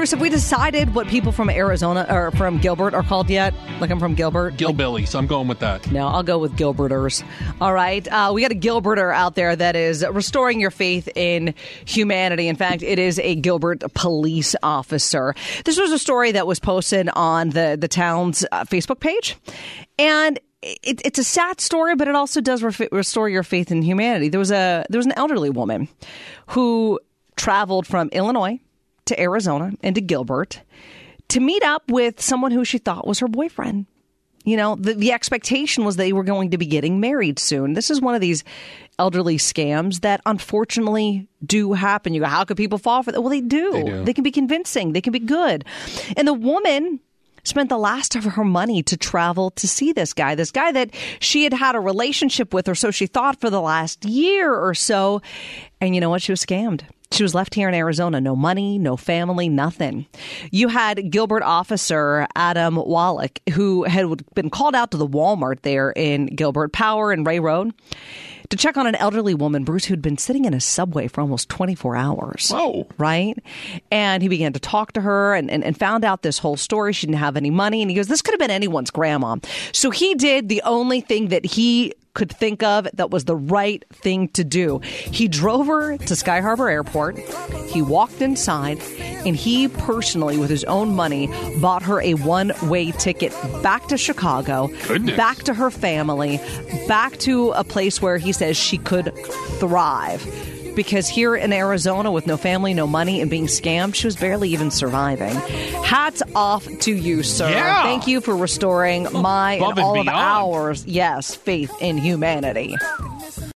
Bruce, have we decided what people from Arizona or from Gilbert are called yet? Like I'm from Gilbert. Gilbilly, so I'm going with that. No, I'll go with Gilberters. All right. Uh, we got a Gilberter out there that is restoring your faith in humanity. In fact, it is a Gilbert police officer. This was a story that was posted on the, the town's uh, Facebook page. And it, it's a sad story, but it also does re- restore your faith in humanity. There was a there was an elderly woman who traveled from Illinois to Arizona and to Gilbert to meet up with someone who she thought was her boyfriend. You know, the, the expectation was they were going to be getting married soon. This is one of these elderly scams that unfortunately do happen. You go, how could people fall for that? Well, they do. They do. They can be convincing. They can be good. And the woman spent the last of her money to travel to see this guy, this guy that she had had a relationship with, or so she thought for the last year or so. And you know what? She was scammed. She was left here in Arizona. No money, no family, nothing. You had Gilbert officer Adam Wallach, who had been called out to the Walmart there in Gilbert Power and Ray Road to check on an elderly woman, Bruce, who'd been sitting in a subway for almost 24 hours. Whoa. Right? And he began to talk to her and, and, and found out this whole story. She didn't have any money. And he goes, This could have been anyone's grandma. So he did the only thing that he could think of that was the right thing to do. He drove her to Sky Harbor Airport. He walked inside and he personally, with his own money, bought her a one way ticket back to Chicago, Goodness. back to her family, back to a place where he says she could thrive. Because here in Arizona, with no family, no money, and being scammed, she was barely even surviving. Hats off to you, sir. Yeah. Thank you for restoring my Above and and all of ours, yes, faith in humanity.